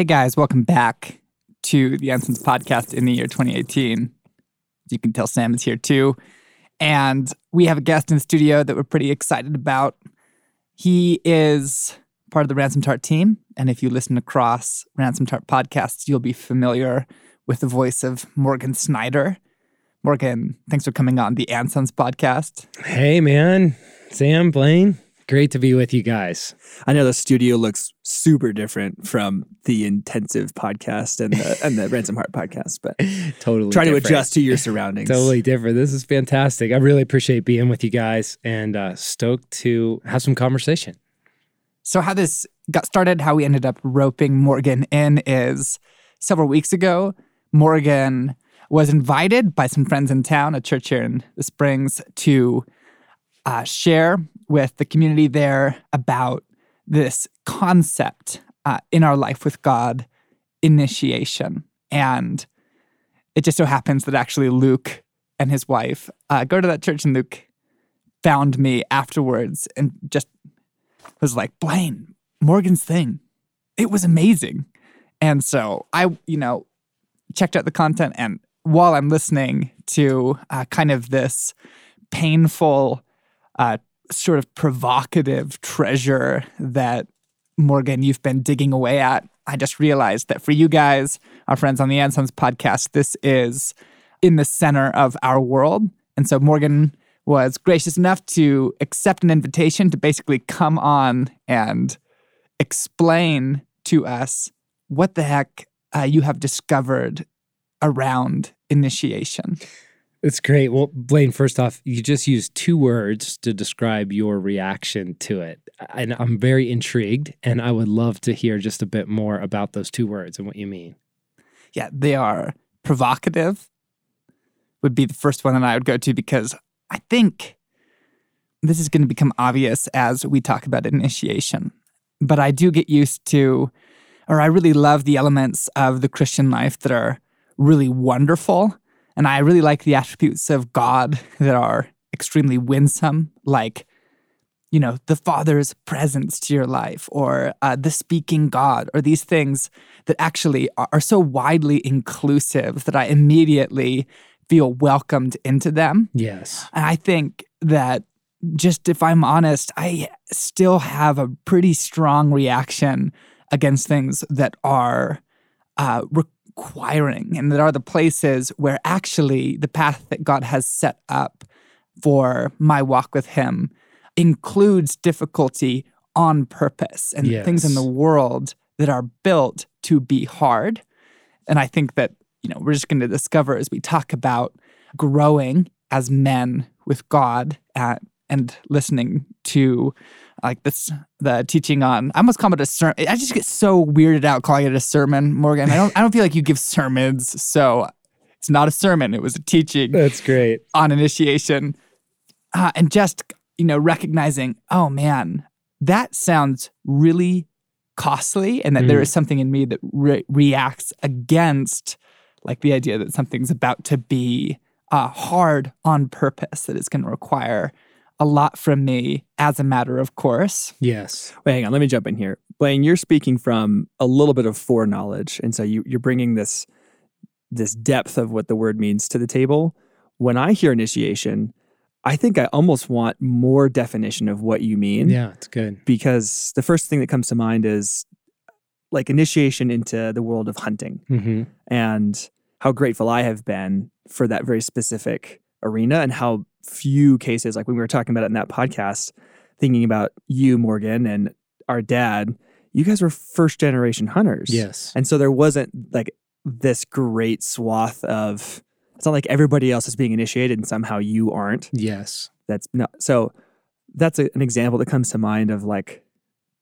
Hey guys, welcome back to the Ensigns podcast in the year 2018. You can tell Sam is here too. And we have a guest in the studio that we're pretty excited about. He is part of the Ransomed Heart team. And if you listen across Ransomed Heart podcasts, you'll be familiar with the voice of Morgan Snyder. Morgan, thanks for coming on the Ansons podcast. Hey, man. Sam, Blaine, great to be with you guys. I know the studio looks super different from the intensive podcast and the and the Ransomed Heart podcast, but totally try different. to adjust to your surroundings. Totally different. This is fantastic. I really appreciate being with you guys and uh, stoked to have some conversation. So, how this got started, how we ended up roping Morgan in is several weeks ago. Morgan was invited by some friends in town, a church here in the Springs, to uh, share with the community there about this concept uh, in our life with God initiation. And it just so happens that actually Luke and his wife uh, go to that church, and Luke found me afterwards and just was like, Blaine, Morgan's thing. It was amazing. And so I, you know, checked out the content and while I'm listening to uh, kind of this painful, uh, sort of provocative treasure that Morgan, you've been digging away at, I just realized that for you guys, our friends on the Ansons podcast, this is in the center of our world. And so Morgan was gracious enough to accept an invitation to basically come on and explain to us what the heck uh, you have discovered around initiation. It's great. Well, Blaine, first off, you just used two words to describe your reaction to it. And I'm very intrigued, and I would love to hear just a bit more about those two words and what you mean. Yeah, they are provocative, would be the first one that I would go to because I think this is going to become obvious as we talk about initiation. But I do get used to, or I really love the elements of the Christian life that are really wonderful. And I really like the attributes of God that are extremely winsome, like, you know, the Father's presence to your life, or uh, the speaking God, or these things that actually are, are so widely inclusive that I immediately feel welcomed into them. Yes. And I think that just if I'm honest, I still have a pretty strong reaction against things that are uh, requiring and that are the places where actually the path that God has set up for my walk with Him includes difficulty on purpose and Yes. things in the world that are built to be hard. And I think that, you know, we're just going to discover as we talk about growing as men with God uh, and listening to like this the teaching on I almost call it a sermon. I just get so weirded out calling it a sermon, Morgan. I don't I don't feel like you give sermons, so it's not a sermon. It was a teaching That's great. on initiation, uh, and just you know recognizing, oh man, that sounds really costly, and that there Mm. is something in me that re- reacts against like the idea that something's about to be uh, hard on purpose, that it's going to require a lot from me as a matter of course. Yes. Wait, hang on. Let me jump in here. Blaine, you're speaking from a little bit of foreknowledge, and so you, you're bringing this this depth of what the word means to the table. When I hear initiation, I think I almost want more definition of what you mean. Yeah, it's good. Because the first thing that comes to mind is like initiation into the world of hunting hmm and how grateful I have been for that very specific arena and how few cases, like when we were talking about it in that podcast, thinking about you, Morgan, and our dad, you guys were first generation hunters. Yes. And so there wasn't like this great swath of, it's not like everybody else is being initiated and somehow you aren't. Yes. That's not, so that's a, an example that comes to mind of like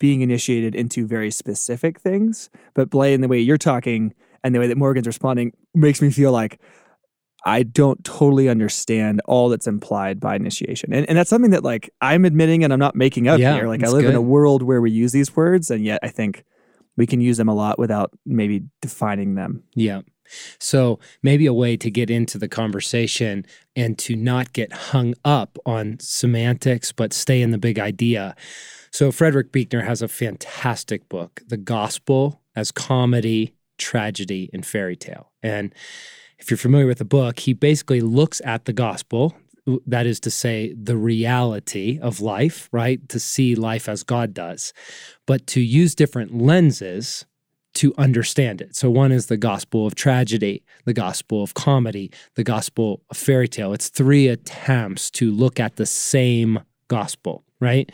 being initiated into very specific things. But Blaine, the way you're talking and the way that Morgan's responding makes me feel like I don't totally understand all that's implied by initiation. And, and that's something that like I'm admitting and I'm not making up Yeah, here. Like I live in a world where we use these words and yet I think we can use them a lot without maybe defining them. Yeah. So maybe a way to get into the conversation and to not get hung up on semantics, but stay in the big idea. So Frederick Buechner has a fantastic book, The Gospel as comedy, tragedy, and fairy tale. And if you're familiar with the book, he basically looks at the gospel, that is to say, the reality of life, right? To see life as God does, but to use different lenses to understand it. So, one is the gospel of tragedy, the gospel of comedy, the gospel of fairy tale. It's three attempts to look at the same gospel, right?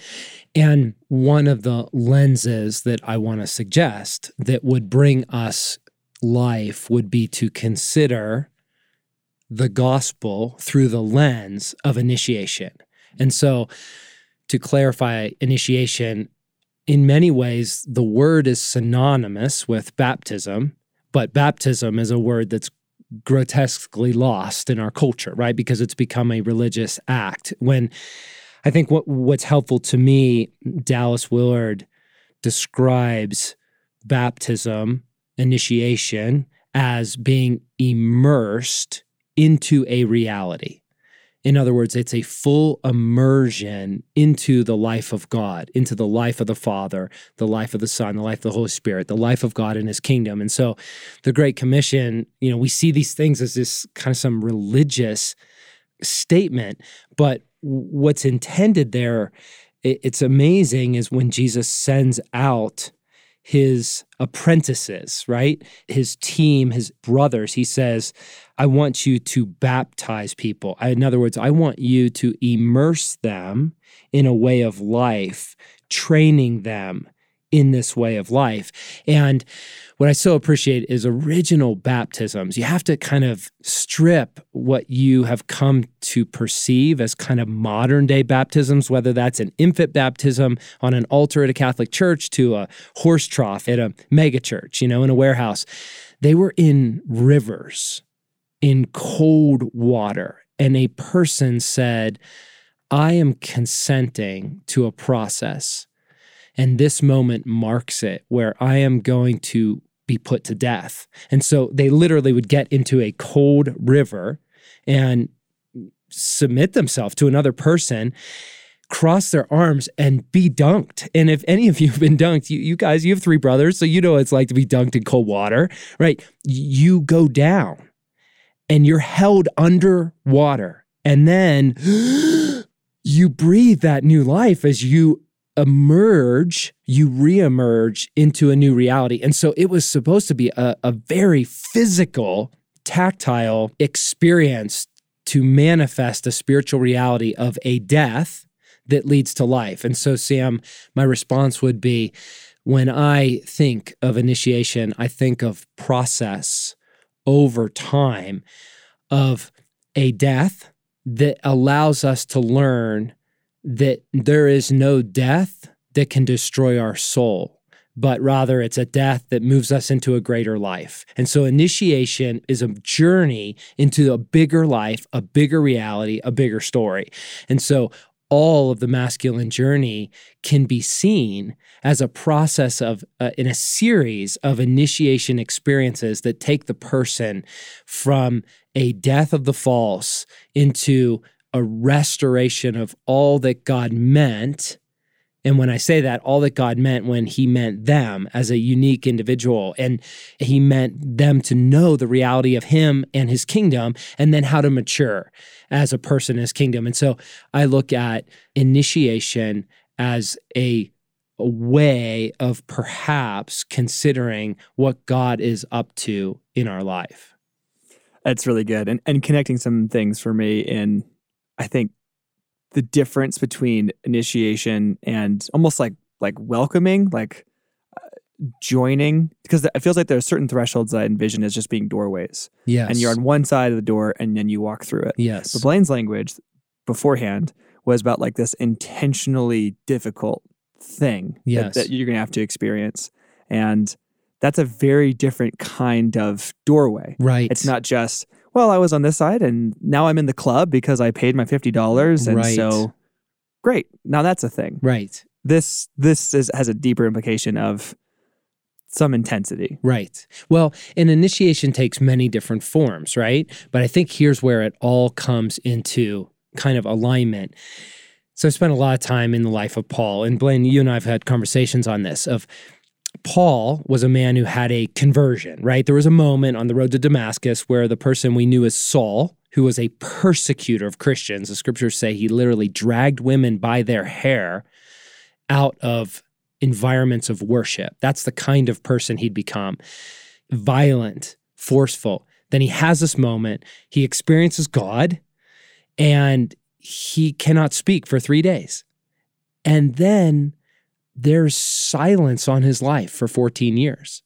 And one of the lenses that I want to suggest that would bring us life would be to consider the gospel through the lens of initiation. And so, to clarify initiation, in many ways, the word is synonymous with baptism, but baptism is a word that's grotesquely lost in our culture, right? Because it's become a religious act. When I think what what's helpful to me, Dallas Willard describes baptism, initiation, as being immersed into a reality. In other words, it's a full immersion into the life of God, into the life of the Father, the life of the Son, the life of the Holy Spirit, the life of God in His kingdom. And so the Great Commission, you know, we see these things as this kind of some religious statement, but what's intended there, it's amazing, is when Jesus sends out his apprentices, right? His team, his brothers. He says, I want you to baptize people. In other words, I want you to immerse them in a way of life, training them in this way of life. And what I so appreciate is original baptisms. You have to kind of strip what you have come to perceive as kind of modern day baptisms, whether that's an infant baptism on an altar at a Catholic church to a horse trough at a megachurch, you know, in a warehouse. They were in rivers, in cold water. And a person said, I am consenting to a process and this moment marks it where I am going to be put to death. And so they literally would get into a cold river and submit themselves to another person cross their arms and be dunked. And if any of you have been dunked, you, you guys, you have three brothers, so you know what it's like to be dunked in cold water, right? You go down and you're held under water. And then you breathe that new life as you emerge, you reemerge into a new reality. And so it was supposed to be a, a very physical, tactile experience to manifest a spiritual reality of a death that leads to life. And so, Sam, my response would be when I think of initiation, I think of process over time of a death that allows us to learn that there is no death that can destroy our soul, but rather it's a death that moves us into a greater life. And so initiation is a journey into a bigger life, a bigger reality, a bigger story. And so all of the masculine journey can be seen as a process of uh, in a series of initiation experiences that take the person from a death of the false into a restoration of all that God meant. And when I say that, all that God meant when He meant them as a unique individual, and He meant them to know the reality of Him and His kingdom, and then how to mature as a person in His kingdom. And so I look at initiation as a, a way of perhaps considering what God is up to in our life. That's really good. And, and connecting some things for me in I think the difference between initiation and almost like like welcoming, like uh, joining, because it feels like there are certain thresholds that I envision as just being doorways. Yes. And you're on one side of the door and then you walk through it. Yes. But Blaine's language beforehand was about like this intentionally difficult thing yes. that, that you're going to have to experience. And that's a very different kind of doorway. Right. It's not just, well, I was on this side and now I'm in the club because I paid my $50 and Right. so great. Now that's a thing. right. This this is, has a deeper implication of some intensity. Right. Well, an initiation takes many different forms, right? But I think here's where it all comes into kind of alignment. So I spent a lot of time in the life of Paul, and Blaine, you and I have had conversations on this of Paul was a man who had a conversion, right? There was a moment on the road to Damascus where the person we knew as Saul, who was a persecutor of Christians, the scriptures say he literally dragged women by their hair out of environments of worship. That's the kind of person he'd become violent, forceful. Then he has this moment, he experiences God, and he cannot speak for three days. And then there's silence on his life for 14 years.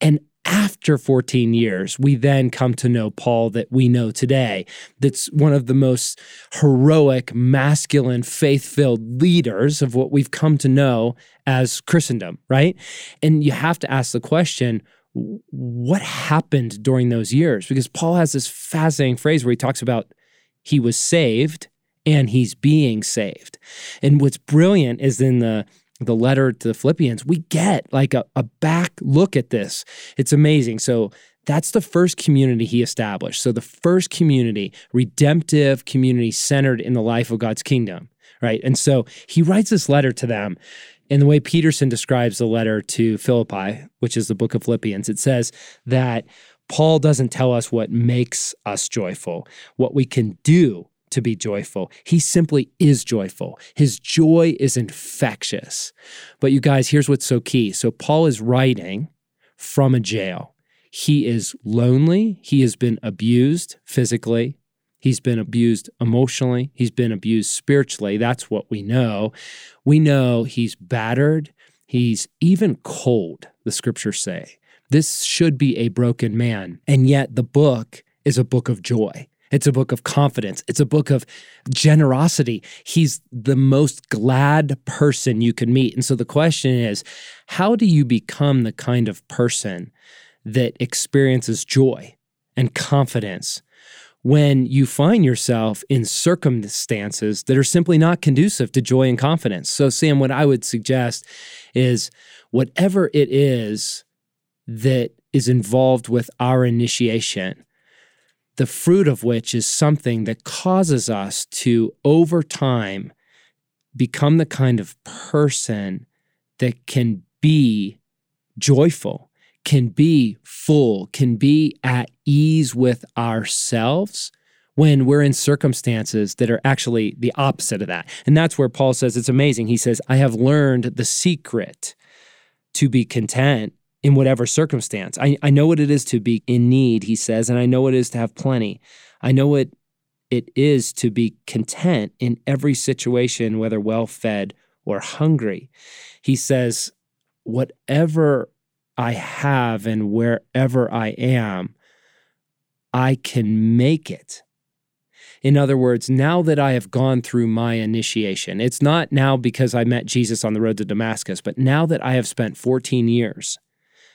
And after 14 years, we then come to know Paul that we know today. That's one of the most heroic, masculine, faith filled leaders of what we've come to know as Christendom, right? And you have to ask the question what happened during those years? Because Paul has this fascinating phrase where he talks about he was saved and he's being saved. And what's brilliant is in the the letter to the Philippians, we get like a, a back look at this. It's amazing. So that's the first community he established. So the first community, redemptive community centered in the life of God's kingdom, right? And so he writes this letter to them. And the way Peterson describes the letter to Philippi, which is the book of Philippians, it says that Paul doesn't tell us what makes us joyful, what we can do to be joyful. He simply is joyful. His joy is infectious. But you guys, here's what's so key. So, Paul is writing from a jail. He is lonely. He has been abused physically. He's been abused emotionally. He's been abused spiritually. That's what we know. We know he's battered. He's even cold, the scriptures say. This should be a broken man. And yet, the book is a book of joy. It's a book of confidence. It's a book of generosity. He's the most glad person you can meet. And so the question is how do you become the kind of person that experiences joy and confidence when you find yourself in circumstances that are simply not conducive to joy and confidence? So, Sam, what I would suggest is whatever it is that is involved with our initiation the fruit of which is something that causes us to, over time, become the kind of person that can be joyful, can be full, can be at ease with ourselves when we're in circumstances that are actually the opposite of that. And that's where Paul says it's amazing. He says, I have learned the secret to be content in whatever circumstance. I, I know what it is to be in need, he says, and I know what it is to have plenty. I know what it is to be content in every situation, whether well fed or hungry. He says, whatever I have and wherever I am, I can make it. In other words, now that I have gone through my initiation, it's not now because I met Jesus on the road to Damascus, but now that I have spent 14 years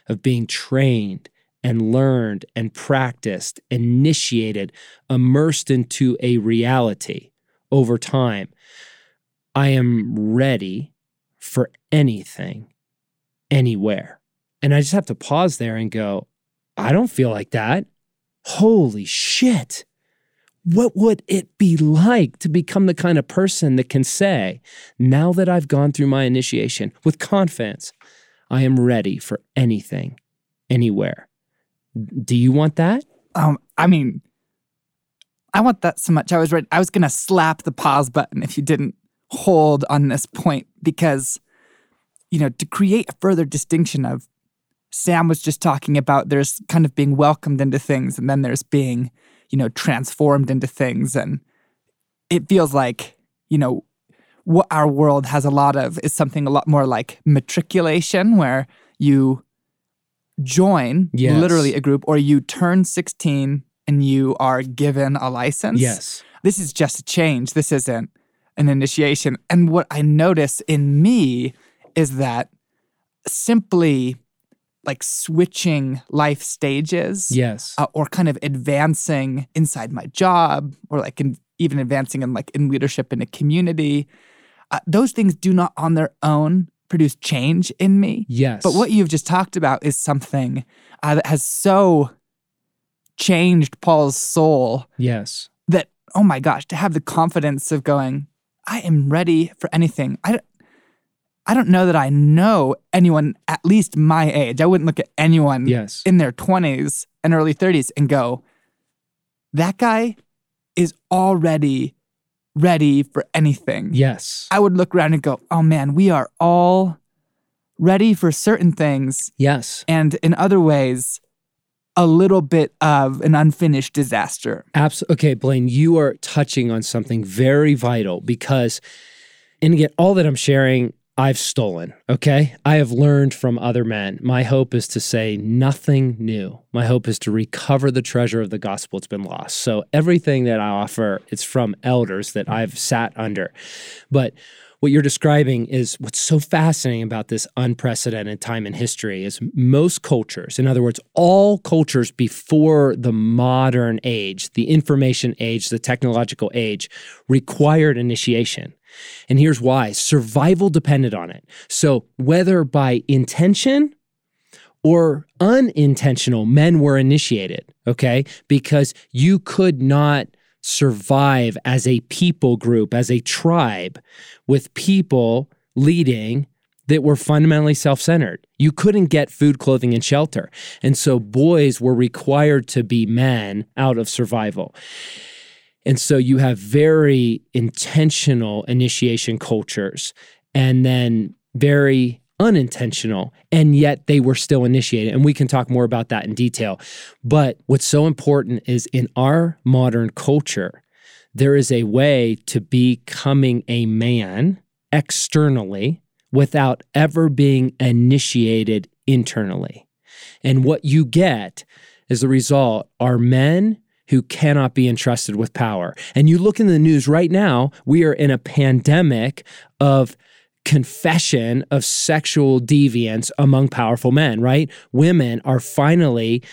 of being trained and learned and practiced, initiated, immersed into a reality over time, I am ready for anything, anywhere. And I just have to pause there and go, I don't feel like that. Holy shit. What would it be like to become the kind of person that can say, now that I've gone through my initiation with confidence, I am ready for anything, anywhere. Do you want that? Um, I mean, I want that so much. I was ready. I was gonna slap the pause button if you didn't hold on this point because, you know, to create a further distinction of Sam was just talking about there's kind of being welcomed into things and then there's being, you know, transformed into things. And it feels like, you know, what our world has a lot of is something a lot more like matriculation, where you join Yes. literally a group or you turn 16 and you are given a license. Yes. This is just a change. This isn't an initiation. And what I notice in me is that simply like switching life stages Yes. uh, or kind of advancing inside my job or like in, even advancing in like in leadership in a community uh, those things do not on their own produce change in me yes. but what you've just talked about is something uh, that has so changed paul's soul Yes. that oh my gosh to have the confidence of going i am ready for anything i I don't know that I know anyone at least my age. I wouldn't look at anyone Yes. in their 20s and early 30s and go, that guy is already ready for anything. Yes. I would look around and go, oh man, we are all ready for certain things. Yes. And in other ways, a little bit of an unfinished disaster. Absolutely. Okay, Blaine, you are touching on something very vital because, and again, all that I'm sharing, I've stolen. Okay. I have learned from other men. My hope is to say nothing new. My hope is to recover the treasure of the gospel that's been lost. So everything that I offer, it's from elders that I've sat under. But what you're describing is what's so fascinating about this unprecedented time in history is most cultures, in other words, all cultures before the modern age, the information age, the technological age, required initiation. And here's why survival depended on it. So, whether by intention or unintentional, men were initiated, okay? Because you could not survive as a people group, as a tribe, with people leading that were fundamentally self centered. You couldn't get food, clothing, and shelter. And so boys were required to be men out of survival. And so you have very intentional initiation cultures and then very unintentional, and yet they were still initiated. And we can talk more about that in detail. But what's so important is in our modern culture, there is a way to becoming a man externally without ever being initiated internally. And what you get as a result are men who cannot be entrusted with power. And you look in the news right now, we are in a pandemic of confession of sexual deviance among powerful men, right? Women are finally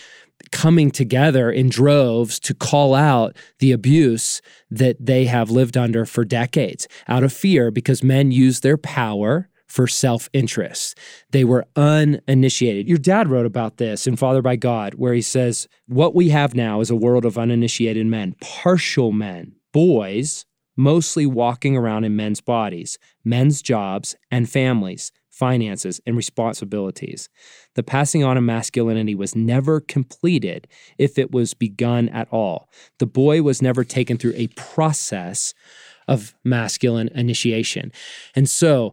coming together in droves to call out the abuse that they have lived under for decades out of fear because men use their power for self interest. They were uninitiated. Your dad wrote about this in Fathered by God, where he says, What we have now is a world of uninitiated men, partial men, boys, mostly walking around in men's bodies, men's jobs and families, finances, and responsibilities. The passing on of masculinity was never completed if it was begun at all. The boy was never taken through a process of masculine initiation. And so,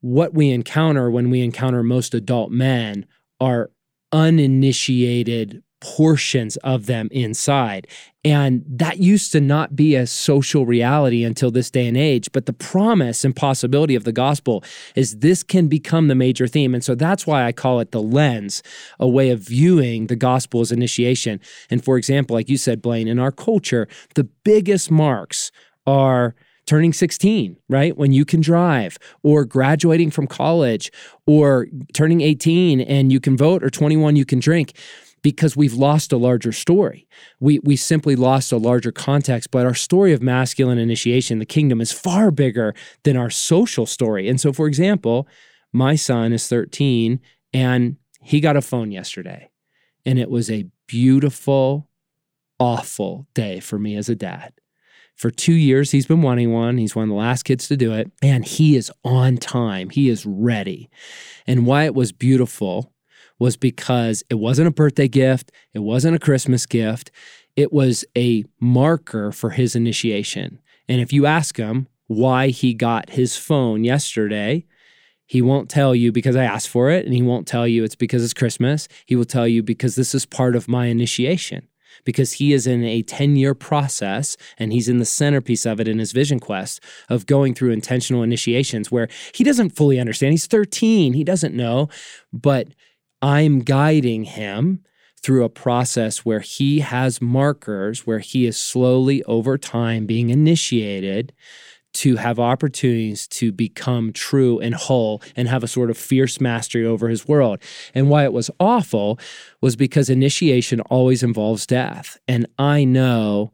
what we encounter when we encounter most adult men are uninitiated portions of them inside. And that used to not be a social reality until this day and age. But the promise and possibility of the gospel is this can become the major theme. And so that's why I call it the lens, a way of viewing the gospel as initiation. And for example, like you said, Blaine, in our culture, the biggest marks are turning 16, right? When you can drive, or graduating from college, or turning 18 and you can vote, or 21, you can drink because we've lost a larger story. We, we simply lost a larger context, but our story of masculine initiation, the kingdom, is far bigger than our social story. And so, for example, my son is 13 and he got a phone yesterday, and it was a beautiful, awful day for me as a dad. For two years, he's been wanting one. He's one of the last kids to do it, and he is on time. He is ready. And why it was beautiful was because it wasn't a birthday gift, it wasn't a Christmas gift, it was a marker for his initiation. And if you ask him why he got his phone yesterday, he won't tell you because I asked for it, and he won't tell you it's because it's Christmas. He will tell you because this is part of my initiation because he is in a 10 year process and he's in the centerpiece of it in his vision quest of going through intentional initiations where he doesn't fully understand. He's 13, he doesn't know, but I'm guiding him through a process where he has markers, where he is slowly over time being initiated to have opportunities to become true and whole and have a sort of fierce mastery over his world. And why it was awful was because initiation always involves death. And I know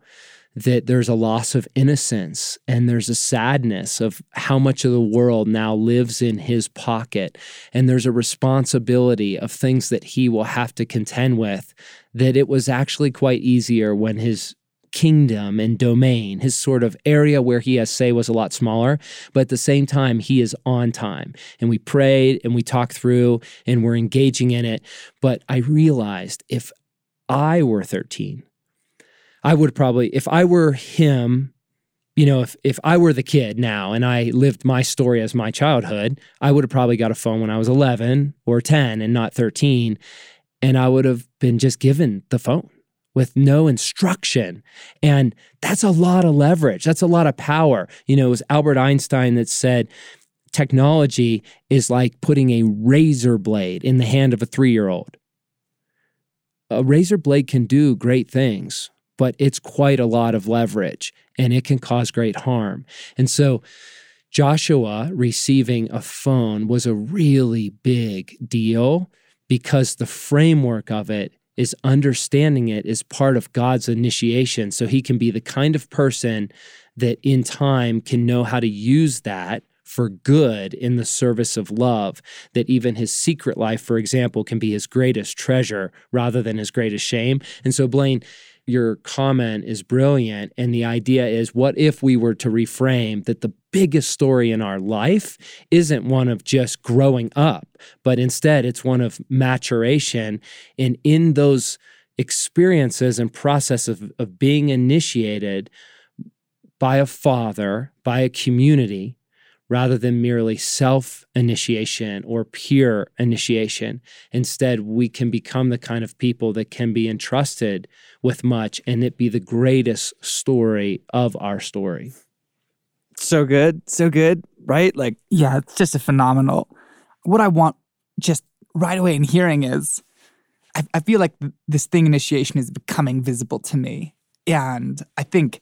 that there's a loss of innocence and there's a sadness of how much of the world now lives in his pocket. And there's a responsibility of things that he will have to contend with that it was actually quite easier when his kingdom and domain. His sort of area where he has say was a lot smaller, but at the same time, he is on time. And we prayed and we talked through and we're engaging in it. But I realized if I were 13, I would probably, if I were him, you know, if if I were the kid now and I lived my story as my childhood, I would have probably got a phone when I was 11 or 10 and not 13 and I would have been just given the phone with no instruction. And that's a lot of leverage. That's a lot of power. You know, it was Albert Einstein that said technology is like putting a razor blade in the hand of a 3-year-old. A razor blade can do great things, but it's quite a lot of leverage and it can cause great harm. And so Joshua receiving a phone was a really big deal because the framework of it is understanding it is part of God's initiation. So he can be the kind of person that in time can know how to use that for good in the service of love, that even his secret life, for example, can be his greatest treasure rather than his greatest shame. And so, Blaine, your comment is brilliant. And the idea is what if we were to reframe that the biggest story in our life isn't one of just growing up, but instead it's one of maturation. And in those experiences and process of, of being initiated by a father, by a community, rather than merely self initiation or peer initiation. Instead, we can become the kind of people that can be entrusted with much and it be the greatest story of our story. So good. So good. Right? Like, Yeah, it's just a phenomenal. What I want just right away in hearing is I, I feel like th- this thing initiation is becoming visible to me. And I think,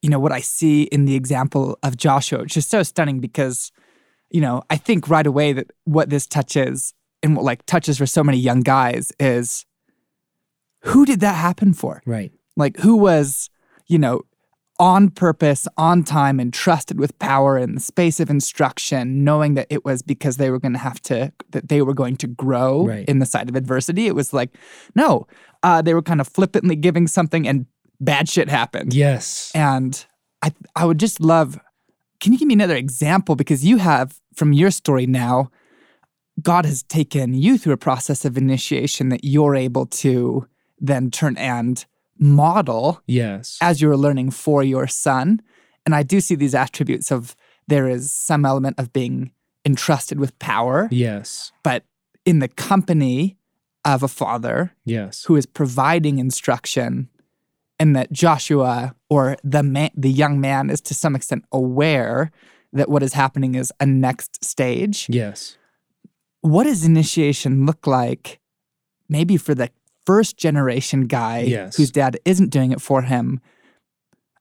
you know, what I see in the example of Joshua, which is so stunning because, you know, I think right away that what this touches and what like touches for so many young guys is who did that happen for? Right. like who was you know on purpose on time and trusted with power in the space of instruction knowing that it was because they were going to have to that they were going to grow Right. in the side of adversity it was like no uh, they were kind of flippantly giving something and bad shit happened Yes. and i i would just love can you give me another example because you have from your story now god has taken you through a process of initiation that you're able to then turn and model Yes. as you're learning for your son. And I do see these attributes of there is some element of being entrusted with power, Yes. but in the company of a father Yes. who is providing instruction, and that Joshua or the man, the young man is to some extent aware that what is happening is a next stage. Yes. What does initiation look like, maybe for the first generation guy Yes. whose dad isn't doing it for him?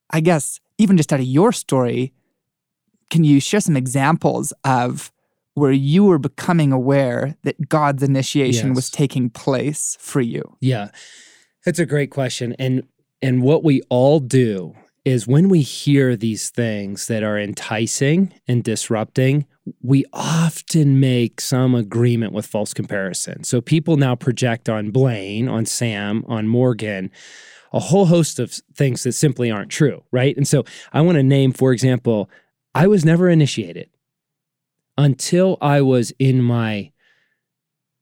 I guess even just out of your story, can you share some examples of where you were becoming aware that God's initiation was taking place for you? Yeah. That's a great question. And and what we all do is when we hear these things that are enticing and disrupting, we often make some agreement with false comparison. So people now project on Blaine, on Sam, on Morgan, a whole host of things that simply aren't true, right? And so I want to name, for example, I was never initiated until I was in my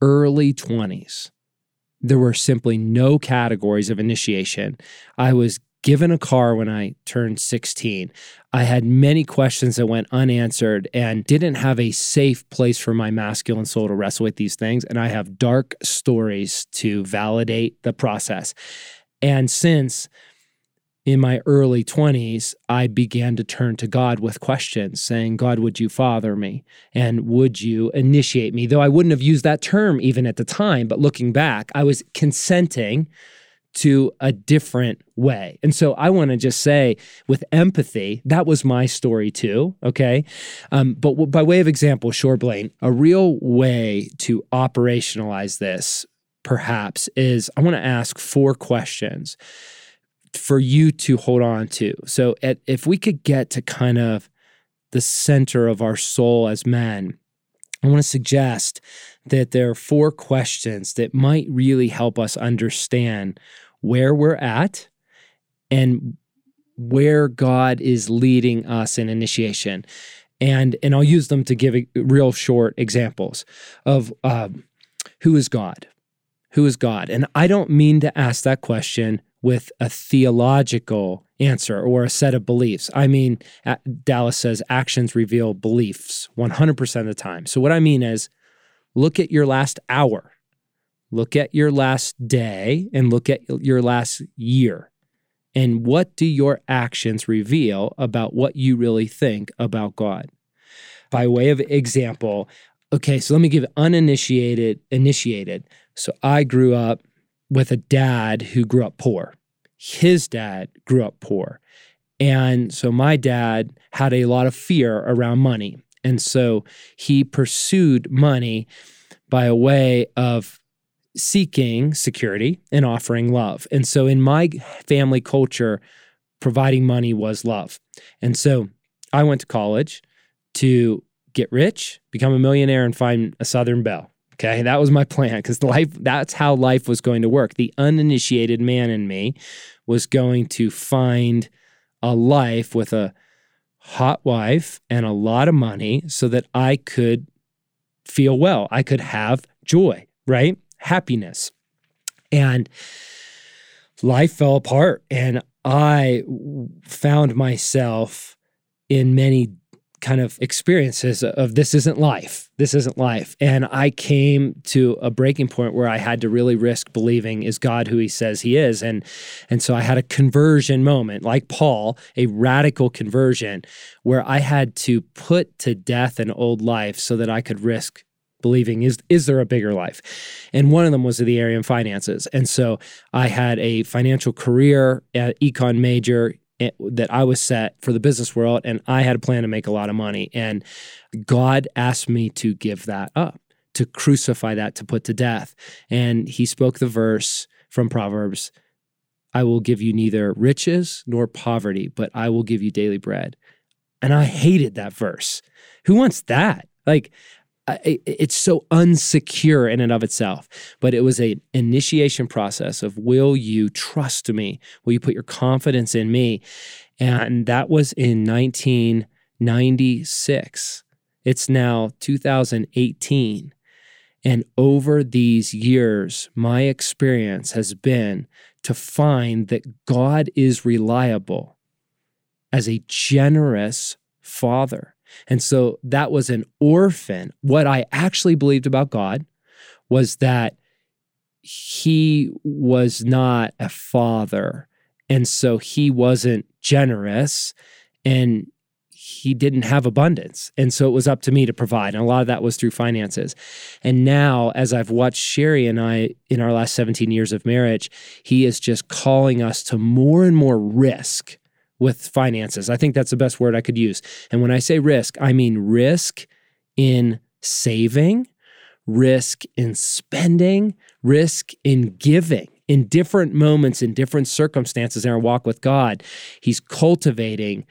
early 20s there were simply no categories of initiation. I was given a car when I turned 16. I had many questions that went unanswered and didn't have a safe place for my masculine soul to wrestle with these things. And I have dark stories to validate the process. And since in my early 20s, I began to turn to God with questions, saying, God, would you father me? And would you initiate me? Though I wouldn't have used that term even at the time, but looking back, I was consenting to a different way. And so I want to just say, with empathy, that was my story too. Okay. Um, but w- by way of example, Shore Blaine, a real way to operationalize this perhaps is I want to ask four questions for you to hold on to. So at, if we could get to kind of the center of our soul as men, I want to suggest that there are four questions that might really help us understand where we're at and where God is leading us in initiation. And, and I'll use them to give real short examples of um, who is God? Who is God? And I don't mean to ask that question with a theological answer or a set of beliefs. I mean, Dallas says actions reveal beliefs 100% of the time. So, what I mean is look at your last hour, look at your last day, and look at your last year. And what do your actions reveal about what you really think about God? By way of example, okay, so let me give uninitiated, initiated. So I grew up with a dad who grew up poor. His dad grew up poor. And so my dad had a lot of fear around money. And so he pursued money by a way of seeking security and offering love. And so in my family culture, providing money was love. And so I went to college to get rich, become a millionaire, and find a Southern Belle. Okay, that was my plan because life that's how life was going to work. The uninitiated man in me was going to find a life with a hot wife and a lot of money so that I could feel well. I could have joy, right? Happiness. And life fell apart and I found myself in many kind of experiences of this isn't life. This isn't life. And I came to a breaking point where I had to really risk believing is God who he says he is. And and so I had a conversion moment, like Paul, a radical conversion where I had to put to death an old life so that I could risk believing is is there a bigger life and one of them was the area of finances and so i had a financial career econ major Eh, that I was set for the business world and I had a plan to make a lot of money. And God asked me to give that up, to crucify that, to put to death. And he spoke the verse from Proverbs I will give you neither riches nor poverty, but I will give you daily bread. And I hated that verse. Who wants that? Like, it's so unsecure in and of itself but it was an initiation process of will you trust me? Will you put your confidence in me? And that was in 1996 it's now 2018 and over these years my experience has been to find that god is reliable as a generous father and so that was an orphan. What I actually believed about God was that he was not a father. And so he wasn't generous and he didn't have abundance. And so it was up to me to provide. And a lot of that was through finances. And now, as I've watched Sherry and I in our last 17 years of marriage, he is just calling us to more and more risk with finances. I think that's the best word I could use. And when I say risk, I mean risk in saving, risk in spending, risk in giving. In different moments, in different circumstances in our walk with God, He's cultivating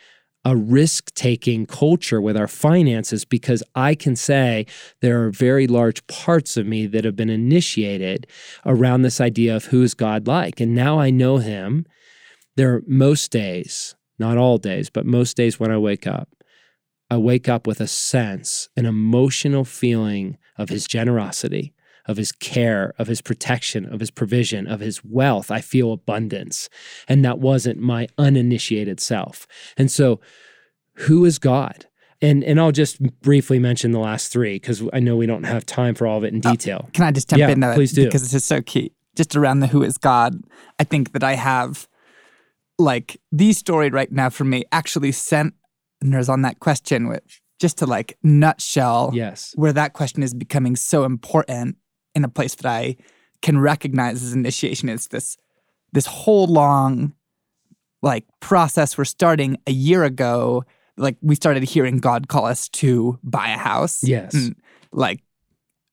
a risk taking culture with our finances because I can say there are very large parts of me that have been initiated around this idea of who is God like. And now I know Him there are most days, not all days, but most days when I wake up, I wake up with a sense, an emotional feeling of his generosity, of his care, of his protection, of his provision, of his wealth. I feel abundance. And that wasn't my uninitiated self. And so, who is God? And, and I'll just briefly mention the last three because I know we don't have time for all of it in uh, detail. can I just jump yeah, in? please do. Because this is so key. Just around the who is God, I think that I have like the story right now for me actually centers on that question, which just to like nutshell, yes, where that question is becoming so important in a place that I can recognize as initiation is this this whole long like process we're starting a year ago. Like we started hearing God call us to buy a house. Yes. And like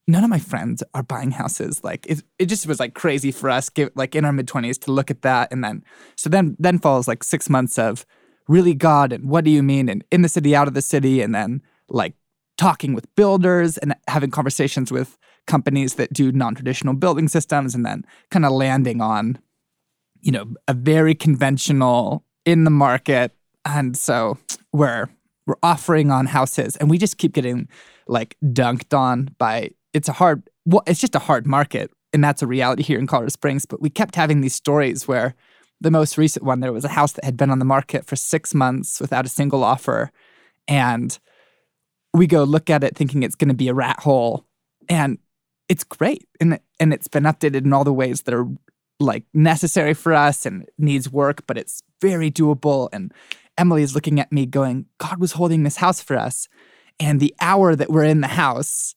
none of my friends are buying houses. Like it, it just was like crazy for us, give, like in our mid twenties, to look at that, and then so then then follows like six months of really God and what do you mean, and in the city, out of the city, and then like talking with builders and having conversations with companies that do non traditional building systems, and then kind of landing on you know, a very conventional in the market. And so we're we're offering on houses and we just keep getting like dunked on by it's a hard well, it's just a hard market. And that's a reality here in Colorado Springs. But we kept having these stories where the most recent one, there was a house that had been on the market for six months without a single offer. And we go look at it thinking it's going to be a rat hole. And it's great. And, and it's been updated in all the ways that are like necessary for us and needs work, but it's very doable. And Emily is looking at me going, God was holding this house for us. And the hour that we're in the house,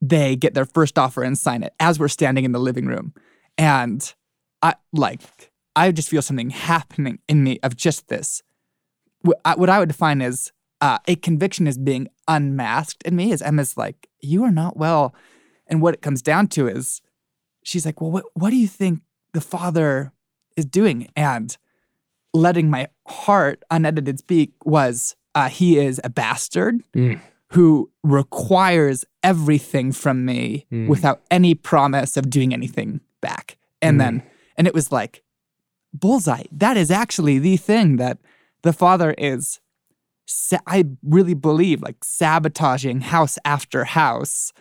they get their first offer and sign it as we're standing in the living room. And I like, I just feel something happening in me of just this. What I, what I would define as uh, a conviction is being unmasked in me, is Emma's like, you are not well. And what it comes down to is, she's like, well, what, what do you think the father is doing? And letting my heart unedited speak was, uh, he is a bastard Mm. Who requires everything from me Mm. without any promise of doing anything back. And Mm. then, and it was like, bullseye. That is actually the thing that the father is, I really believe, like sabotaging house after house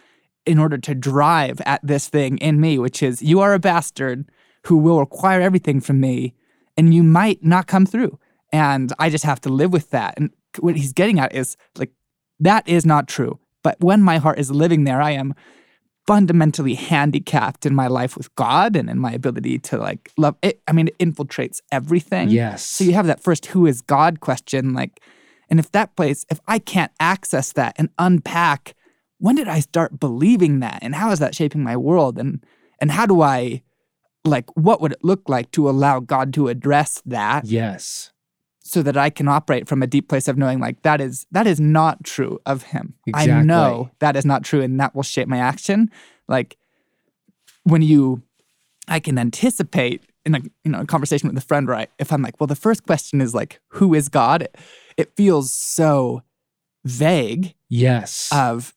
in order to drive at this thing in me, which is, you are a bastard who will require everything from me, and you might not come through. And I just have to live with that. And what he's getting at is like, that is not true. But when my heart is living there, I am fundamentally handicapped in my life with God and in my ability to like love it. I mean, it infiltrates everything. Yes. So you have that first who is God question. Like, and if that place, if I can't access that and unpack, when did I start believing that? And how is that shaping my world? And and how do I like what would it look like to allow God to address that yes. So that I can operate from a deep place of knowing like that is that is not true of him. I know that is not true and that will shape my action. Like when you I can anticipate in a you know a conversation with a friend right if I'm like, well, the first question is like, who is God? It, it feels so vague Yes. of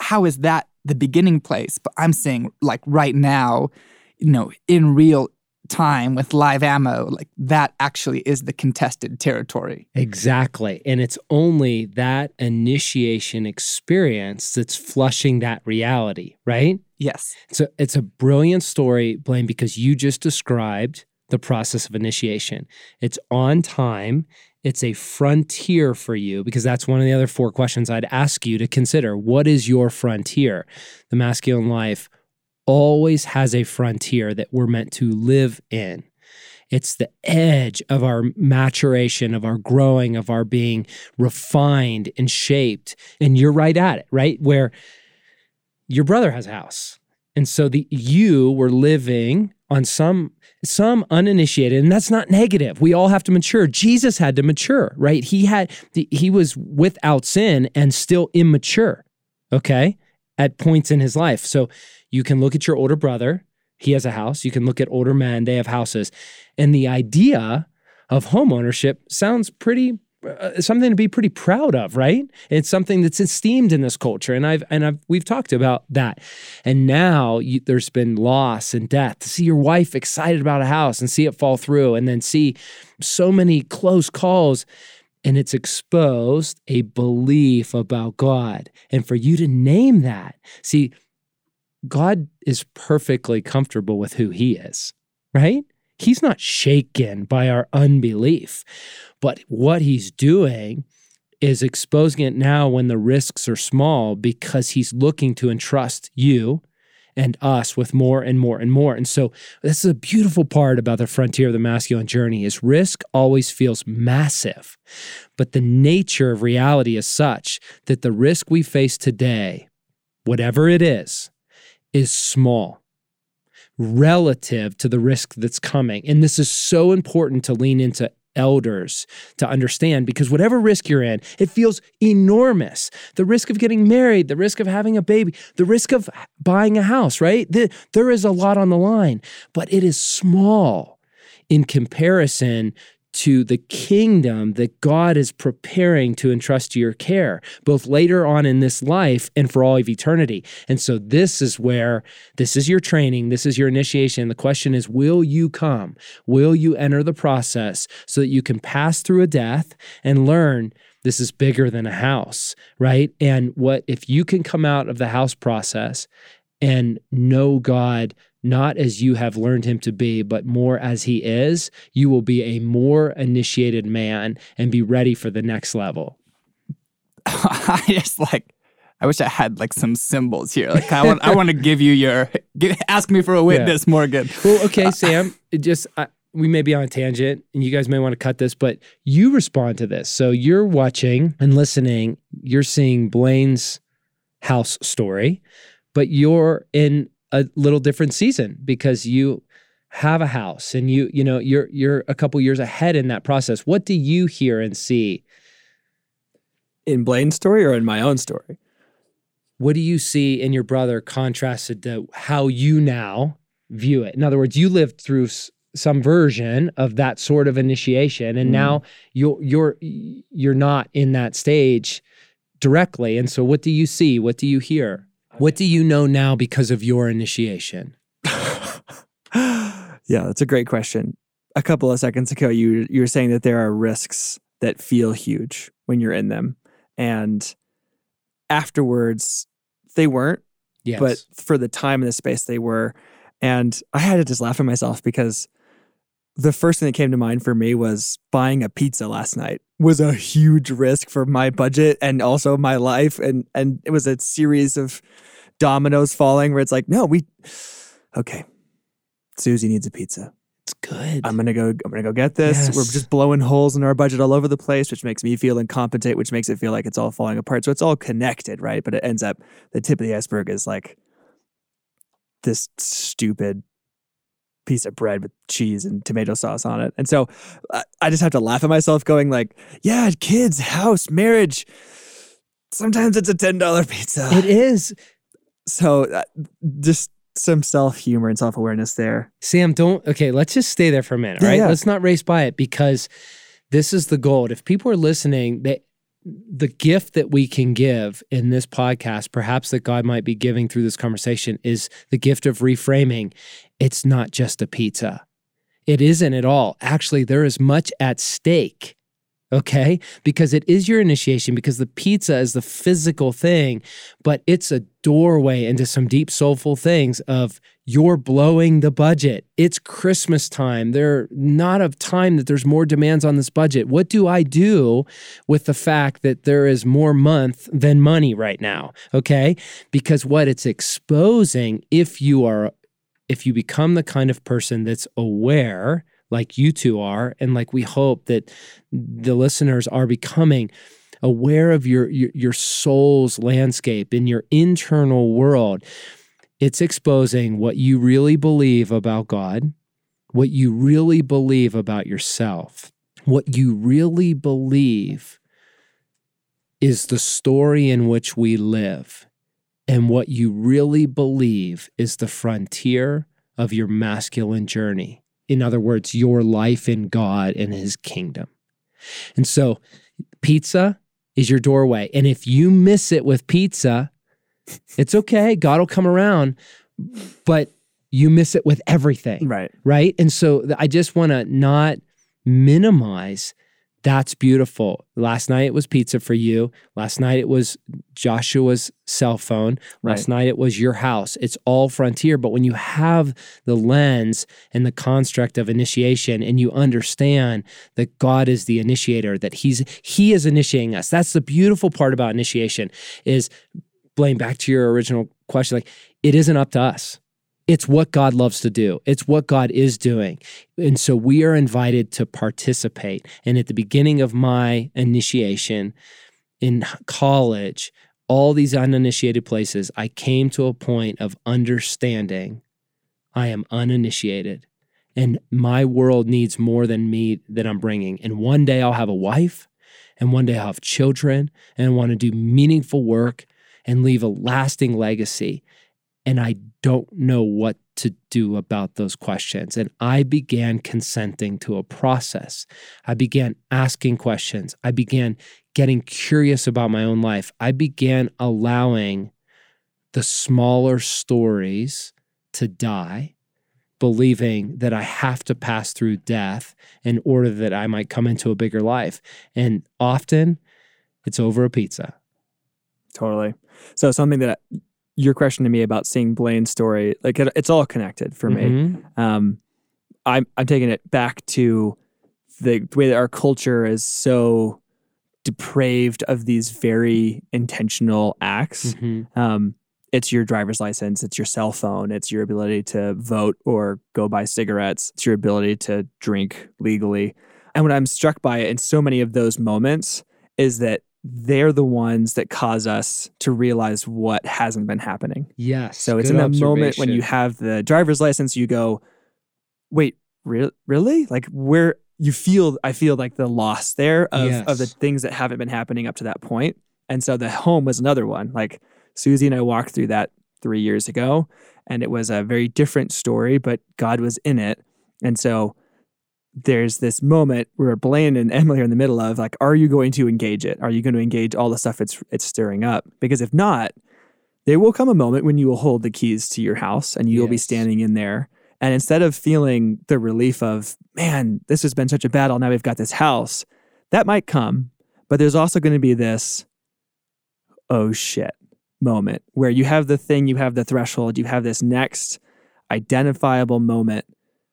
how is that the beginning place? But I'm saying like right now, you know, in real time with live ammo, like that actually is the contested territory. Exactly. And it's only that initiation experience that's flushing that reality, right? Yes. So it's a brilliant story, Blaine, because you just described the process of initiation. It's on time. It's a frontier for you because that's one of the other four questions I'd ask you to consider. What is your frontier? The masculine life always has a frontier that we're meant to live in. It's the edge of our maturation, of our growing, of our being refined and shaped. And you're right at it, right? Where your brother has a house. And so the you were living on some some uninitiated and that's not negative. We all have to mature. Jesus had to mature, right? He had he was without sin and still immature, okay? At points in his life. So you can look at your older brother, he has a house. You can look at older men, they have houses. And the idea of home ownership sounds pretty uh, something to be pretty proud of, right? It's something that's esteemed in this culture, and I've and I've we've talked about that. And now you, there's been loss and death. To see your wife excited about a house and see it fall through, and then see so many close calls, and it's exposed a belief about God. And for you to name that, see, God is perfectly comfortable with who He is, right? He's not shaken by our unbelief. But what he's doing is exposing it now when the risks are small because he's looking to entrust you and us with more and more and more. And so this is a beautiful part about the frontier of the masculine journey is risk always feels massive. But the nature of reality is such that the risk we face today, whatever it is, is small relative to the risk that's coming. And this is so important to lean into elders to understand because whatever risk you're in, it feels enormous. The risk of getting married, the risk of having a baby, the risk of buying a house, right? The, there is a lot on the line, but it is small in comparison to the kingdom that God is preparing to entrust to your care, both later on in this life and for all of eternity. And so, this is where this is your training, this is your initiation. The question is Will you come? Will you enter the process so that you can pass through a death and learn? This is bigger than a house, right? And what if you can come out of the house process and know God not as you have learned him to be, but more as he is, you will be a more initiated man and be ready for the next level. I just like, I wish I had like some cymbals here. Like, I want, I want to give you your, give, ask me for a witness, Morgan. Well, okay, Sam, it just, I, we may be on a tangent and you guys may want to cut this, but you respond to this. So you're watching and listening, you're seeing Blaine's house story, but you're in a little different season because you have a house and you you know you're you're a couple years ahead in that process. What do you hear and see? In Blaine's story or in my own story? What do you see in your brother contrasted to how you now view it? In other words, you lived through some version of that sort of initiation and mm. now you're you're you're not in that stage directly and so what do you see what do you hear what do you know now because of your initiation? yeah, that's a great question. A couple of seconds ago, you you were saying that there are risks that feel huge when you're in them, and afterwards, they weren't. Yes. But for the time and the space, they were. And I had to just laugh at myself because the first thing that came to mind for me was buying a pizza last night was a huge risk for my budget and also my life and and it was a series of dominoes falling where it's like no we okay Susie needs a pizza it's good I'm gonna go I'm gonna go get this yes. we're just blowing holes in our budget all over the place which makes me feel incompetent which makes it feel like it's all falling apart so it's all connected right but it ends up the tip of the iceberg is like this stupid piece of bread with cheese and tomato sauce on it. And so I just have to laugh at myself going like, yeah, kids, house, marriage. Sometimes it's a $10 pizza. It is. So uh, just some self humor and self awareness there. Sam, don't, okay, let's just stay there for a minute, yeah, right? Yeah. Let's not race by it because this is the gold. If people are listening, they, the gift that we can give in this podcast, perhaps that God might be giving through this conversation, is the gift of reframing. It's not just a pizza. It isn't at all. Actually, there is much at stake okay? Because it is your initiation, because the pizza is the physical thing, but it's a doorway into some deep, soulful things of you're blowing the budget. It's Christmas time. There not of time that there's more demands on this budget. What do I do with the fact that there is more month than money right now? Okay? Because what it's exposing, if you are if you become the kind of person that's aware like you two are and like we hope that the listeners are becoming aware of your, your your, soul's landscape in your internal world. It's exposing what you really believe about god what you really believe about yourself. What you really believe is the story in which we live and what you really believe is the frontier of your masculine journey in other words, your life in God and his kingdom. And so, pizza is your doorway. And if you miss it with pizza, it's okay. God will come around, but you miss it with everything. Right. Right. And so, I just want to not minimize that's beautiful. Last night it was pizza for you. Last night it was Joshua's cell phone. Last right. night it was your house. It's all frontier. But when you have the lens and the construct of initiation and you understand that God is the initiator, that He's He is initiating us. That's the beautiful part about initiation is Blaine, back to your original question, like it isn't up to us. It's what God loves to do. It's what God is doing. And so we are invited to participate. And at the beginning of my initiation in college, all these uninitiated places, I came to a point of understanding I am uninitiated and my world needs more than me that I'm bringing. And one day I'll have a wife and one day I'll have children and I want to do meaningful work and leave a lasting legacy. And I don't know what to do about those questions. And I began consenting to a process. I began asking questions. I began getting curious about my own life. I began allowing the smaller stories to die, believing that I have to pass through death in order that I might come into a bigger life. And often it's over a pizza. Totally. So something that your question to me about seeing Blaine's story, like it, it's all connected for me. Mhm. Um, I'm I'm taking it back to the way that our culture is so depraved of these very intentional acts. Mhm. Um, it's your driver's license, it's your cell phone, it's your ability to vote or go buy cigarettes, it's your ability to drink legally. And what I'm struck by in so many of those moments is that they're the ones that cause us to realize what hasn't been happening. Yes. So it's in that moment when you have the driver's license, you go, wait, re- really? Like where you feel, I feel like the loss there of, of the things that haven't been happening up to that point. And so the home was another one. Like Susie and I walked through that three years ago, and it was a very different story, but God was in it. And so there's this moment where Blaine and Emily are in the middle of like, are you going to engage it? Are you going to engage all the stuff it's it's stirring up? Because if not, there will come a moment when you will hold the keys to your house and you'll be standing in there. And instead of feeling the relief of, man, this has been such a battle, now we've got this house, that might come. But there's also going to be this, oh shit moment where you have the thing, you have the threshold, you have this next identifiable moment.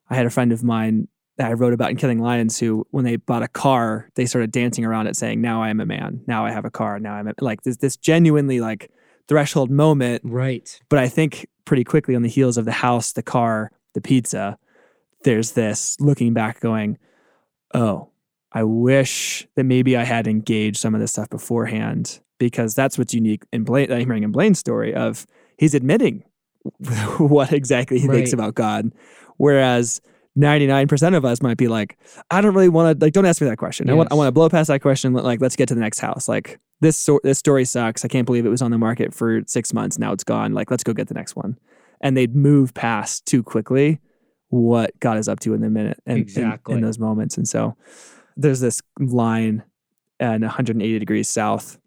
I had a friend of mine that I wrote about in Killing Lions who, when they bought a car, they started dancing around it saying, Now I am a man. Now I have a car. Now I'm a, like this, this genuinely like threshold moment Right. but I think pretty quickly on the heels of the house, the car, the pizza, there's this looking back going, oh, I wish that maybe I had engaged some of this stuff beforehand because that's what's unique in Blaine, I'm hearing in Blaine's story of he's admitting what exactly he thinks about God. Whereas 99% of us might be like, I don't really want to, like, don't ask me that question. I want, I want to blow past that question. Like, let's get to the next house. Like, this, so- this story sucks. I can't believe it was on the market for six months. Now it's gone. Like, let's go get the next one. And they'd move past too quickly what God is up to in the minute and in- Exactly. in, those moments. And so there's this line and 180 degrees south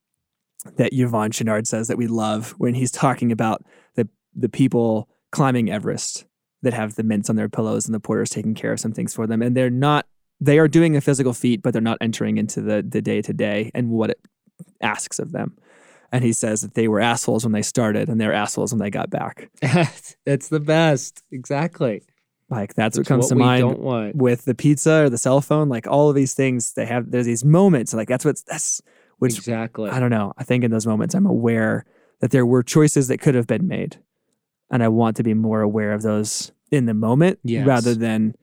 that Yvon Chouinard says that we love when he's talking about the the people climbing Everest that have the mints on their pillows and the porters taking care of some things for them. And they're not they are doing a physical feat, but they're not entering into the the day to day and what it asks of them. And he says that they were assholes when they started and they're assholes when they got back. That's the best. Exactly. Like that's what comes to mind with the pizza or the cell phone. Like all of these things, they have there's these moments. Like that's what's that's which exactly. I don't know. I think in those moments, I'm aware that there were choices that could have been made. And I want to be more aware of those in the moment Yes. rather than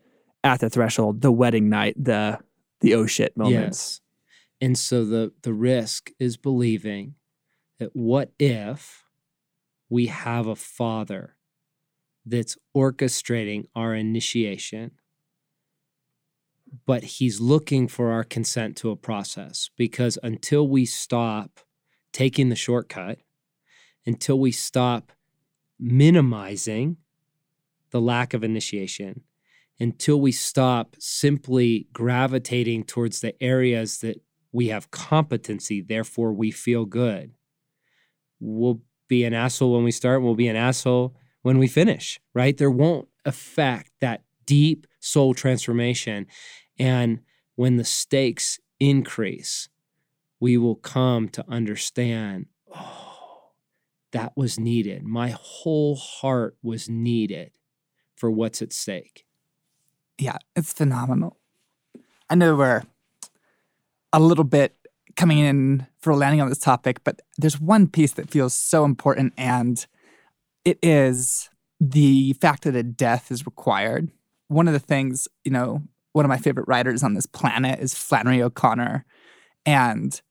at the threshold, the wedding night, the the oh shit moments. Yes. And so the the risk is believing that what if we have a father that's orchestrating our initiation but he's looking for our consent to a process because until we stop taking the shortcut until we stop minimizing the lack of initiation until we stop simply gravitating towards the areas that we have competency, therefore we feel good. We'll be an asshole when we start, we'll be an asshole when we finish, right? There won't affect that deep soul transformation. And when the stakes increase, we will come to understand oh, that was needed. My whole heart was needed for what's at stake. Yeah, it's phenomenal. I know we're a little bit coming in for landing on this topic, but there's one piece that feels so important, and it is the fact that a death is required. One of the things, you know, one of my favorite writers on this planet is Flannery O'Connor, and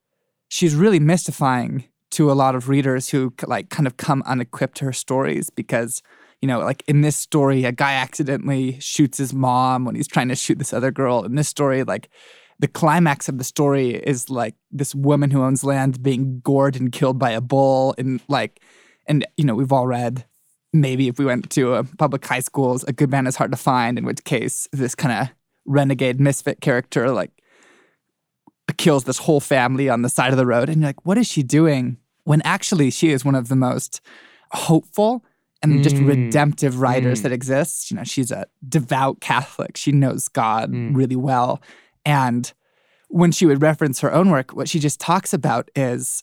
she's really mystifying to a lot of readers who like kind of come unequipped to her stories because you know, like in this story, a guy accidentally shoots his mom when he's trying to shoot this other girl. In this story, like the climax of the story is like this woman who owns land being gored and killed by a bull. And like, and you know, we've all read maybe if we went to a public high schools, a good man is hard to find, in which case this kind of renegade misfit character like kills this whole family on the side of the road. And you're like, what is she doing? When actually she is one of the most hopeful and just Mm. redemptive writers Mm. that exists. You know, she's a devout Catholic. She knows God Mm. really well. And when she would reference her own work, what she just talks about is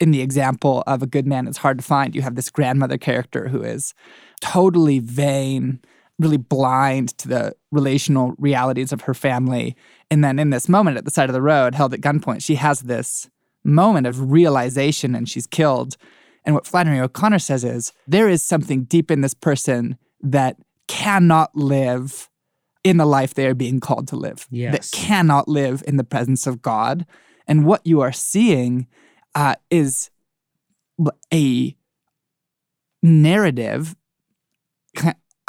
in the example of a good man it's hard to find. You have this grandmother character who is totally vain, really blind to the relational realities of her family. And then in this moment at the side of the road, held at gunpoint, she has this moment of realization and she's killed. And what Flannery O'Connor says is there is something deep in this person that cannot live in the life they are being called to live, Yes. that cannot live in the presence of God. And what you are seeing uh, is a narrative.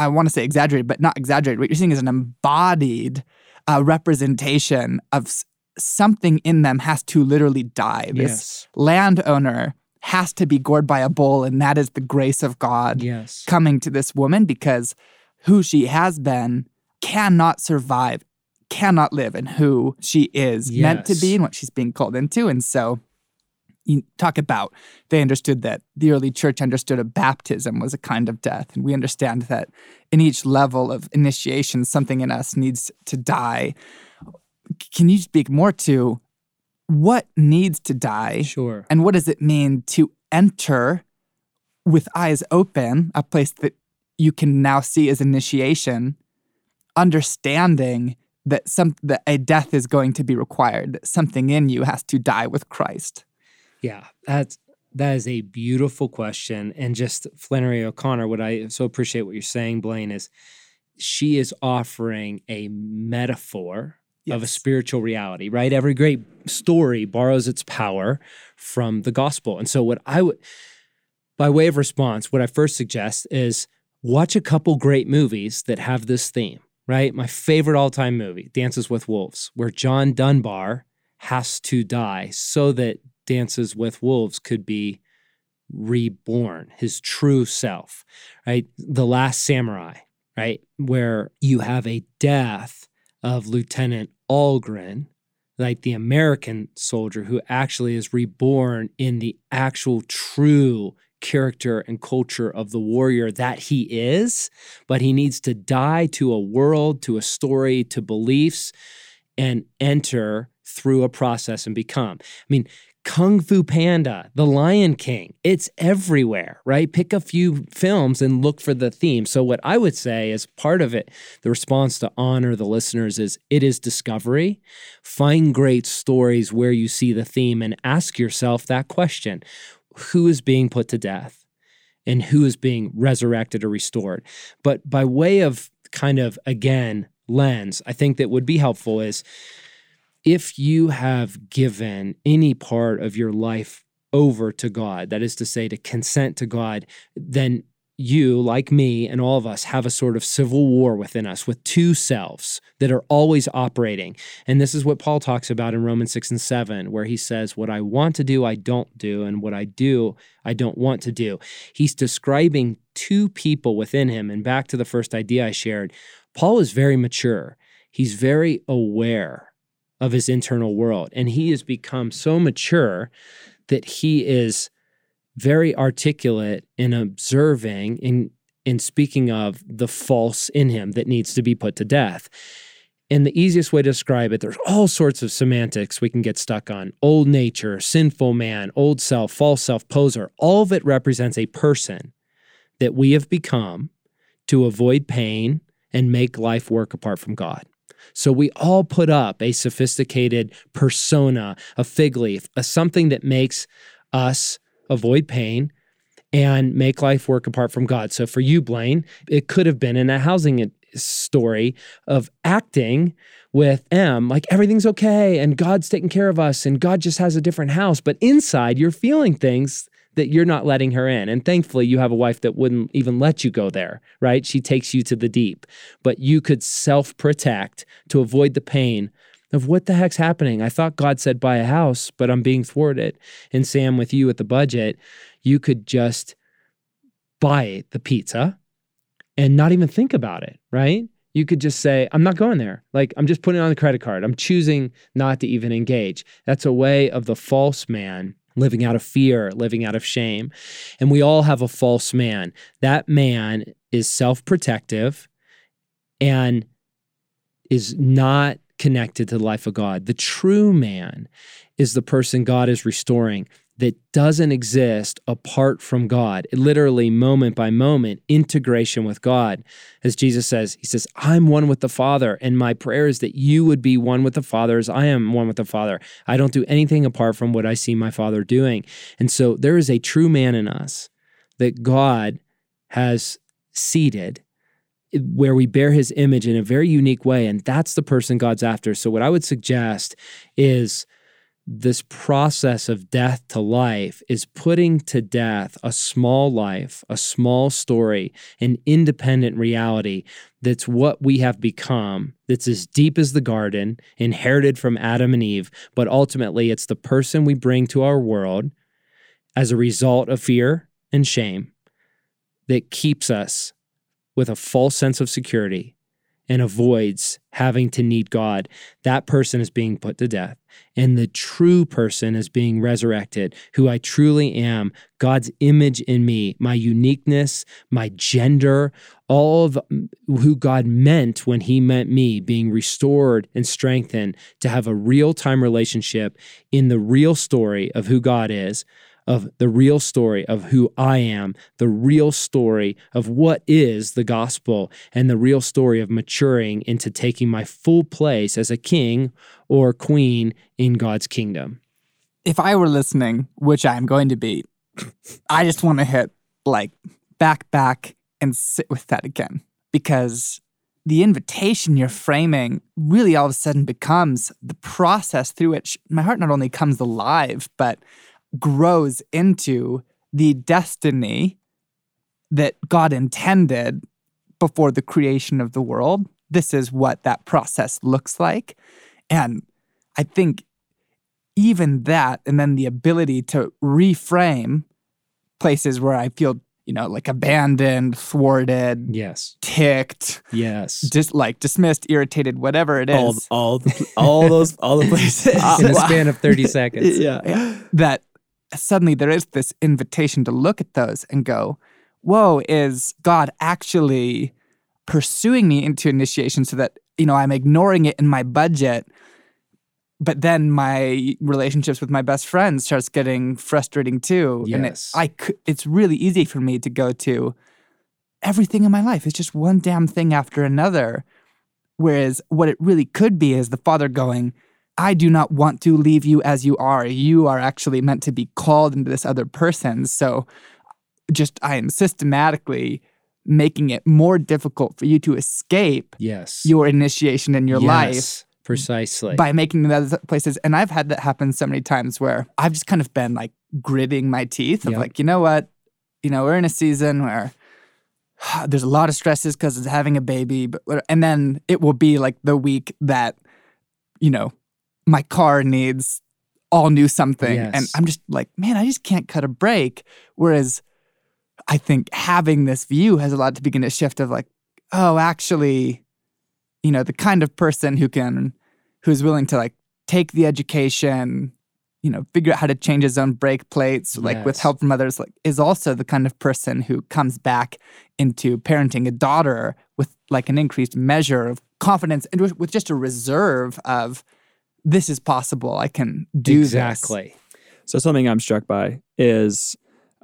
I want to say exaggerated, but not exaggerated. What you're seeing is an embodied uh, representation of s- something in them has to literally die. This Yes. landowner has to be gored by a bull, and that is the grace of God Yes. coming to this woman because who she has been cannot survive, cannot live in who she is meant to be and what she's being called into. And so you talk about they understood that the early church understood a baptism was a kind of death. And we understand that in each level of initiation, something in us needs to die. Can you speak more to what needs to die? Sure. And what does it mean to enter with eyes open, a place that you can now see as initiation, understanding that some that a death is going to be required, that something in you has to die with Christ. Yeah, that's that is a beautiful question. And just Flannery O'Connor, what I so appreciate what you're saying, Blaine, is she is offering a metaphor of a spiritual reality, right? Every great story borrows its power from the gospel. And so, what I would, by way of response, what I first suggest is watch a couple great movies that have this theme, right? My favorite all time movie, Dances with Wolves, where John Dunbar has to die so that Dances with Wolves could be reborn, his true self, right? The Last Samurai, right? Where you have a death of Lieutenant Algren, like the American soldier who actually is reborn in the actual true character and culture of the warrior that he is, but he needs to die to a world, to a story, to beliefs, and enter through a process and become. I mean, Kung Fu Panda, The Lion King, it's everywhere, right? Pick a few films and look for the theme. So, what I would say is part of it, the response to honor the listeners is it is discovery. Find great stories where you see the theme and ask yourself that question Who is being put to death? And who is being resurrected or restored? But by way of kind of, again, lens, I think that would be helpful is if you have given any part of your life over to God, that is to say, to consent to God, then you, like me and all of us, have a sort of civil war within us with two selves that are always operating. And this is what Paul talks about in Romans 6 and 7, where he says, What I want to do, I don't do, and what I do, I don't want to do. He's describing two people within him. And back to the first idea I shared, Paul is very mature, he's very aware of his internal world. And he has become so mature that he is very articulate in observing in in speaking of the false in him that needs to be put to death. And the easiest way to describe it, there's all sorts of semantics we can get stuck on. Old nature, sinful man, old self, false self, poser. All of it represents a person that we have become to avoid pain and make life work apart from God. So we all put up a sophisticated persona, a fig leaf, a something that makes us avoid pain and make life work apart from God. So for you, Blaine, it could have been in a housing story of acting with M, like everything's okay and God's taking care of us and God just has a different house. But inside, you're feeling things that you're not letting her in. And thankfully, you have a wife that wouldn't even let you go there, right? She takes you to the deep. But you could self protect to avoid the pain of what the heck's happening. I thought God said buy a house, but I'm being thwarted. And Sam, with you at the budget, you could just buy the pizza and not even think about it, right? You could just say, I'm not going there. Like, I'm just putting it on the credit card. I'm choosing not to even engage. That's a way of the false man living out of fear, living out of shame. And we all have a false man. That man is self protective and is not connected to the life of God. The true man is the person God is restoring that doesn't exist apart from God. Literally, moment by moment, integration with God. As Jesus says, He says, I'm one with the Father, and my prayer is that you would be one with the Father as I am one with the Father. I don't do anything apart from what I see my Father doing. And so there is a true man in us that God has seated where we bear his image in a very unique way. And that's the person God's after. So, what I would suggest is this process of death to life is putting to death a small life, a small story, an independent reality that's what we have become, that's as deep as the garden, inherited from Adam and Eve, but ultimately it's the person we bring to our world as a result of fear and shame that keeps us with a false sense of security and avoids having to need God, that person is being put to death. And the true person is being resurrected, who I truly am, God's image in me, my uniqueness, my gender, all of who God meant when He meant me, being restored and strengthened to have a real time relationship in the real story of who God is of the real story of who I am, the real story of what is the gospel, and the real story of maturing into taking my full place as a king or queen in God's kingdom. If I were listening, which I'm going to be, I just want to hit like back, back, and sit with that again because the invitation you're framing really all of a sudden becomes the process through which my heart not only comes alive, but grows into the destiny that God intended before the creation of the world. This is what that process looks like. And I think even that, and then the ability to reframe places where I feel, you know, like abandoned, thwarted, yes, ticked, yes, just like dismissed, irritated, whatever it is. All, all, the, all those, all the places uh, in a span of 30 seconds. yeah. That suddenly there is this invitation to look at those and go, whoa, is God actually pursuing me into initiation so that, you know, I'm ignoring it in my budget. But then my relationships with my best friends starts getting frustrating too. Yes. And it, I could, it's really easy for me to go to everything in my life is just one damn thing after another. Whereas what it really could be is the father going, I do not want to leave you as you are. You are actually meant to be called into this other person. So just I am systematically making it more difficult for you to escape yes. your initiation in your yes, life Precisely. by making the other places. And I've had that happen so many times where I've just kind of been like gritting my teeth of Yep. like, you know what? You know, we're in a season where there's a lot of stresses because it's having a baby, but and then it will be like the week that, you know, my car needs all new something. And I'm just like, man, I just can't cut a break. Whereas I think having this view has allowed to begin a shift of like, oh, actually, you know, the kind of person who can, who's willing to like take the education, you know, figure out how to change his own brake plates, like with help from others, like is also the kind of person who comes back into parenting a daughter with like an increased measure of confidence and with just a reserve of this is possible. I can do this. exactly. So something I'm struck by is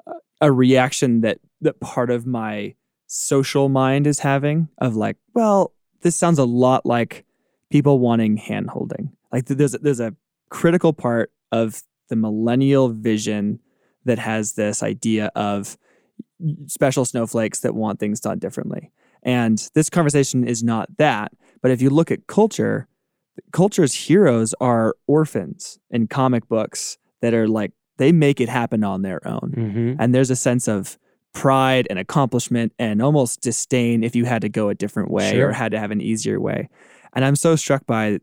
uh, a reaction that that part of my social mind is having of like, well, this sounds a lot like people wanting hand holding. Like th- there's there's a critical part of the millennial vision that has this idea of special snowflakes that want things done differently. And this conversation is not that, but if you look at culture, culture's heroes are orphans in comic books that are like they make it happen on their own. hmm And there's a sense of pride and accomplishment and almost disdain if you had to go a different way Sure. or had to have an easier way. And I'm so struck by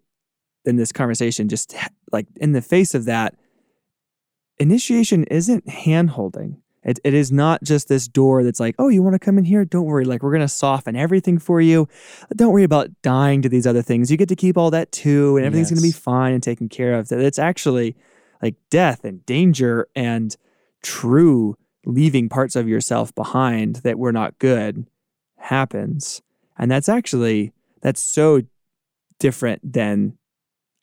in this conversation, just like in the face of that, initiation isn't hand holding. It, it is not just this door that's like, oh, you want to come in here? Don't worry. Like, we're going to soften everything for you. Don't worry about dying to these other things. You get to keep all that too, and everything's going to be fine and taken care of. That it's actually like death and danger and true leaving parts of yourself behind that were not good happens. And that's actually, that's so different than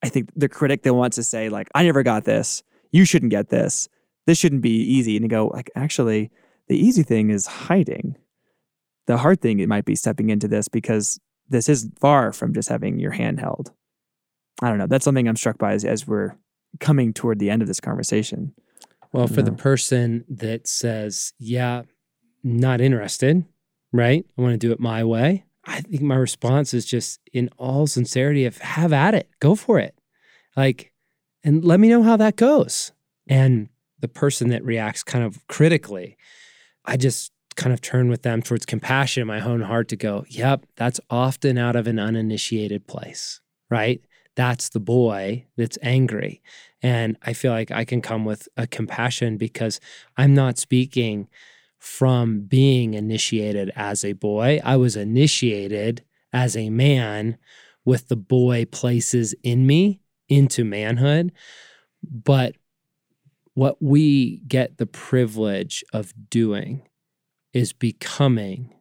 I think the critic that wants to say, like, I never got this. You shouldn't get this. This shouldn't be easy. And you go, like, actually, the easy thing is hiding. The hard thing it might be stepping into this because this is far from just having your hand held. I don't know. That's something I'm struck by as, as we're coming toward the end of this conversation. Well, for the person that says, yeah, not interested, right? I want to do it my way. I think my response is just in all sincerity of have at it. Go for it. Like, and let me know how that goes. And the person that reacts kind of critically, I just kind of turn with them towards compassion in my own heart to go, yep, that's often out of an uninitiated place, right? That's the boy that's angry. And I feel like I can come with a compassion because I'm not speaking from being initiated as a boy. I was initiated as a man with the boy places in me into manhood. But what we get the privilege of doing is becoming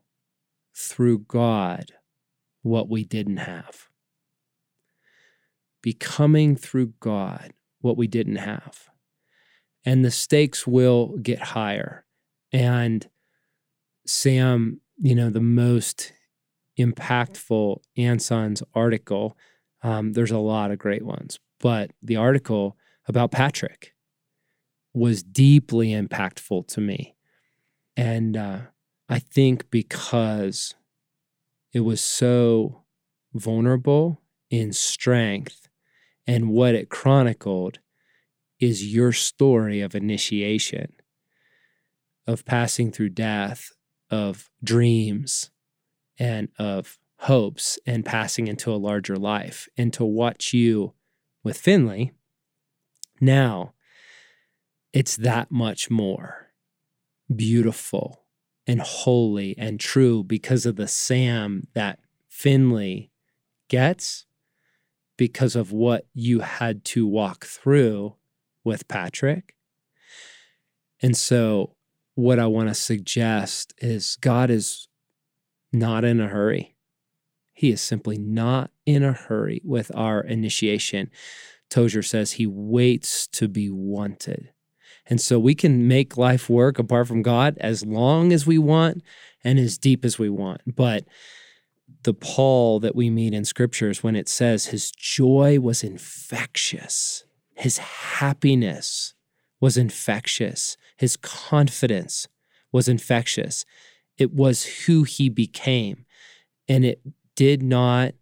through God what we didn't have. Becoming through God what we didn't have. And the stakes will get higher. And Sam, you know, the most impactful Anson's article, um, there's a lot of great ones, but the article about Patrick was deeply impactful to me. And uh, I think because it was so vulnerable in strength, and what it chronicled is your story of initiation, of passing through death, of dreams, and of hopes, and passing into a larger life. And to watch you with Finley, now it's that much more beautiful and holy and true because of the Sam that Finley gets because of what you had to walk through with Patrick. And so, what I want to suggest is God is not in a hurry. He is simply not in a hurry with our initiation. Tozer says he waits to be wanted. And so we can make life work apart from God as long as we want and as deep as we want. But the Paul that we meet in scriptures when it says his joy was infectious, his happiness was infectious, his confidence was infectious. It was who he became, and it did not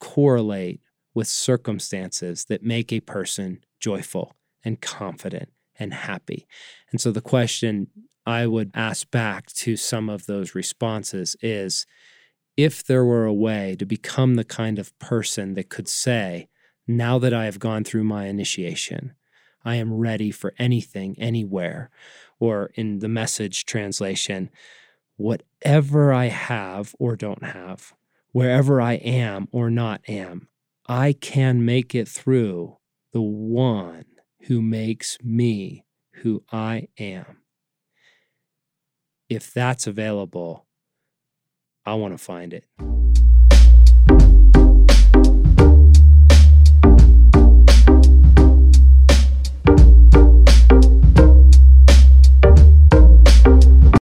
correlate with circumstances that make a person joyful and confident and happy. And so the question I would ask back to some of those responses is if there were a way to become the kind of person that could say, now that I have gone through my initiation, I am ready for anything, anywhere. Or in the message translation, whatever I have or don't have, wherever I am or not am, I can make it through the one who makes me who I am. If that's available, I want to find it.